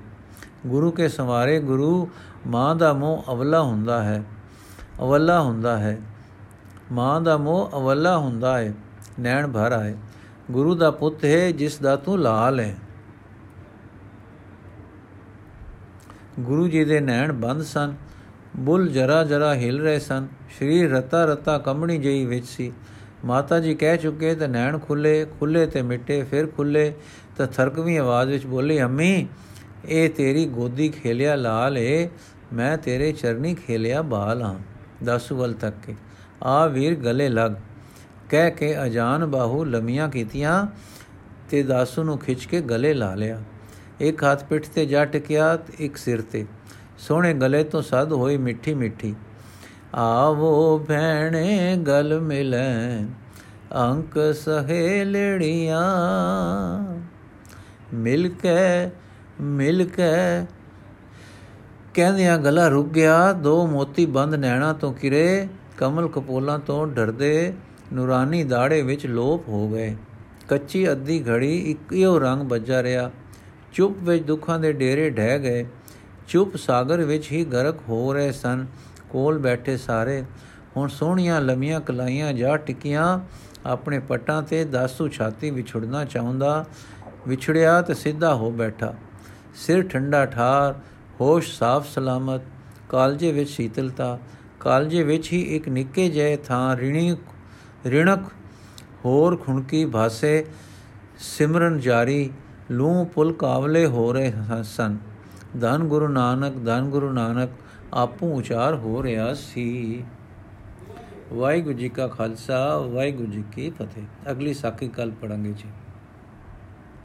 ਗੁਰੂ ਕੇ ਸਵਾਰੇ ਗੁਰੂ ਮਾਂ ਦਾ ਮੋਹ ਅਵਲਾ ਹੁੰਦਾ ਹੈ ਅਵਲਾ ਹੁੰਦਾ ਹੈ ਮਾਂ ਦਾ ਮੋਹ ਅਵਲਾ ਹੁੰਦਾ ਹੈ ਨੈਣ ਭਰ ਆਏ ਗੁਰੂ ਦਾ ਪੁੱਤ ਹੈ ਜਿਸ ਦਾ ਤੂੰ ਲਾਲ ਹੈ ਗੁਰੂ ਜੀ ਦੇ ਨੈਣ ਬੰਦ ਸਨ। ਬੁੱਲ ਜਰਾ ਜਰਾ ਹਿਲ ਰਹੇ ਸਨ। ਸਰੀਰ ਰਤਾ ਰਤਾ ਕੰਬਣੀ ਜਈ ਵਿੱਚ ਸੀ। ਮਾਤਾ ਜੀ ਕਹਿ ਚੁੱਕੇ, ਤੇ ਨੈਣ ਖੁੱਲੇ ਖੁੱਲੇ ਤੇ ਮਿੱਟੇ, ਫਿਰ ਖੁੱਲੇ। ਤਾਂ ਥਰਕਵੀਂ ਆਵਾਜ਼ ਵਿੱਚ ਬੋਲੇ, ਅੰਮੀ, ਇਹ ਤੇਰੀ ਗੋਦੀ ਖੇਲਿਆ ਲਾਲ ਏ। ਮੈਂ ਤੇਰੇ ਚਰਨੀ ਖੇਲਿਆ ਬਾਲ ਹਾਂ ਦਸੂ ਵੱਲ ਤੱਕ ਕੇ। ਆ ਵੀਰ, ਗਲੇ ਲੱਗ। ਕਹਿ ਕੇ ਅਜਾਨ ਬਾਹੂ ਲਮੀਆਂ ਕੀਤੀਆਂ ਤੇ ਦਾਸੂ ਨੂੰ ਖਿੱਚ ਕੇ ਗਲੇ ਲਾ ਲਿਆ। ਇੱਕ ਹੱਥ ਪਿੱਠ ਤੇ ਜਾ ਟਿਕਿਆ ਤੇ ਇੱਕ ਸਿਰ ਤੇ। ਸੋਹਣੇ ਗਲੇ ਤੋਂ ਸਦ ਹੋਈ ਮਿੱਠੀ ਮਿੱਠੀ। ਆਵੋ ਭੈਣੇ, ਗਲ ਮਿਲੈ ਅੰਕ ਸਹੇਲੜੀਆਂ ਮਿਲ ਕੇ ਮਿਲ ਕੇ। ਕਹਿੰਦਿਆਂ ਗਲਾ ਰੁਕ ਗਿਆ, ਦੋ ਮੋਤੀ ਬੰਦ ਨੈਣਾ ਤੋਂ ਕਿਰੇ, ਕਮਲ ਕਪੋਲਾਂ ਤੋਂ ਡਰਦੇ ਨੂਰਾਨੀ ਦਾੜੇ ਵਿੱਚ ਲੋਪ ਹੋ ਗਏ। ਕੱਚੀ ਅੱਧੀ ਘੜੀ ਇੱਕੋ ਰੰਗ ਵੱਜਾ ਰਿਹਾ। ਚੁੱਪ ਵਿੱਚ ਦੁੱਖਾਂ ਦੇ ਡੇਰੇ ਢਹਿ ਗਏ। ਚੁੱਪ ਸਾਗਰ ਵਿੱਚ ਹੀ ਗਰਕ ਹੋ ਰਹੇ ਸਨ। ਕੋਲ ਬੈਠੇ ਸਾਰੇ, ਹੁਣ ਸੋਹਣੀਆਂ ਲੰਮੀਆਂ ਕਲਾਈਆਂ ਜਾ ਟਿਕੀਆਂ ਆਪਣੇ ਪਟਾਂ ਤੇ ਦਾਸੂ ਛਾਤੀ ਵਿਛੜਨਾ ਚਾਹੁੰਦਾ, ਵਿਛੜਿਆ ਤੇ ਸਿੱਧਾ ਹੋ ਬੈਠਾ। ਸਿਰ ਠੰਡਾ ਠਾਰ, ਹੋਸ਼ ਸਾਫ਼ ਸਲਾਮਤ, ਕਾਲਜੇ ਵਿੱਚ ਸ਼ੀਤਲਤਾ। ਕਾਲਜੇ ਵਿੱਚ ਹੀ ਇੱਕ ਨਿੱਕੇ ਜਿਹੇ ਥਾਂ ਰਿਣੀ ਰਿਣਕ, ਹੋਰ ਖੁਣਕੀ ਭਾਸੇ ਸਿਮਰਨ ਜਾਰੀ। ਲੂ ਪੁਲ ਕਾਵਲੇ ਹੋ ਰਹੇ ਸਨ। ਧੰਨ ਗੁਰੂ ਨਾਨਕ, ਧੰਨ ਗੁਰੂ ਨਾਨਕ, ਆਪੂ ਉਚਾਰ ਹੋ ਰਿਹਾ ਸੀ। ਵਾਹਿਗੁਰੂ ਜੀ ਕਾ ਖਾਲਸਾ, ਵਾਹਿਗੁਰੂ ਜੀ ਕੀ ਫਤਿਹ। ਅਗਲੀ ਸਾਖੀ ਕੱਲ ਪੜਾਂਗੇ ਜੀ।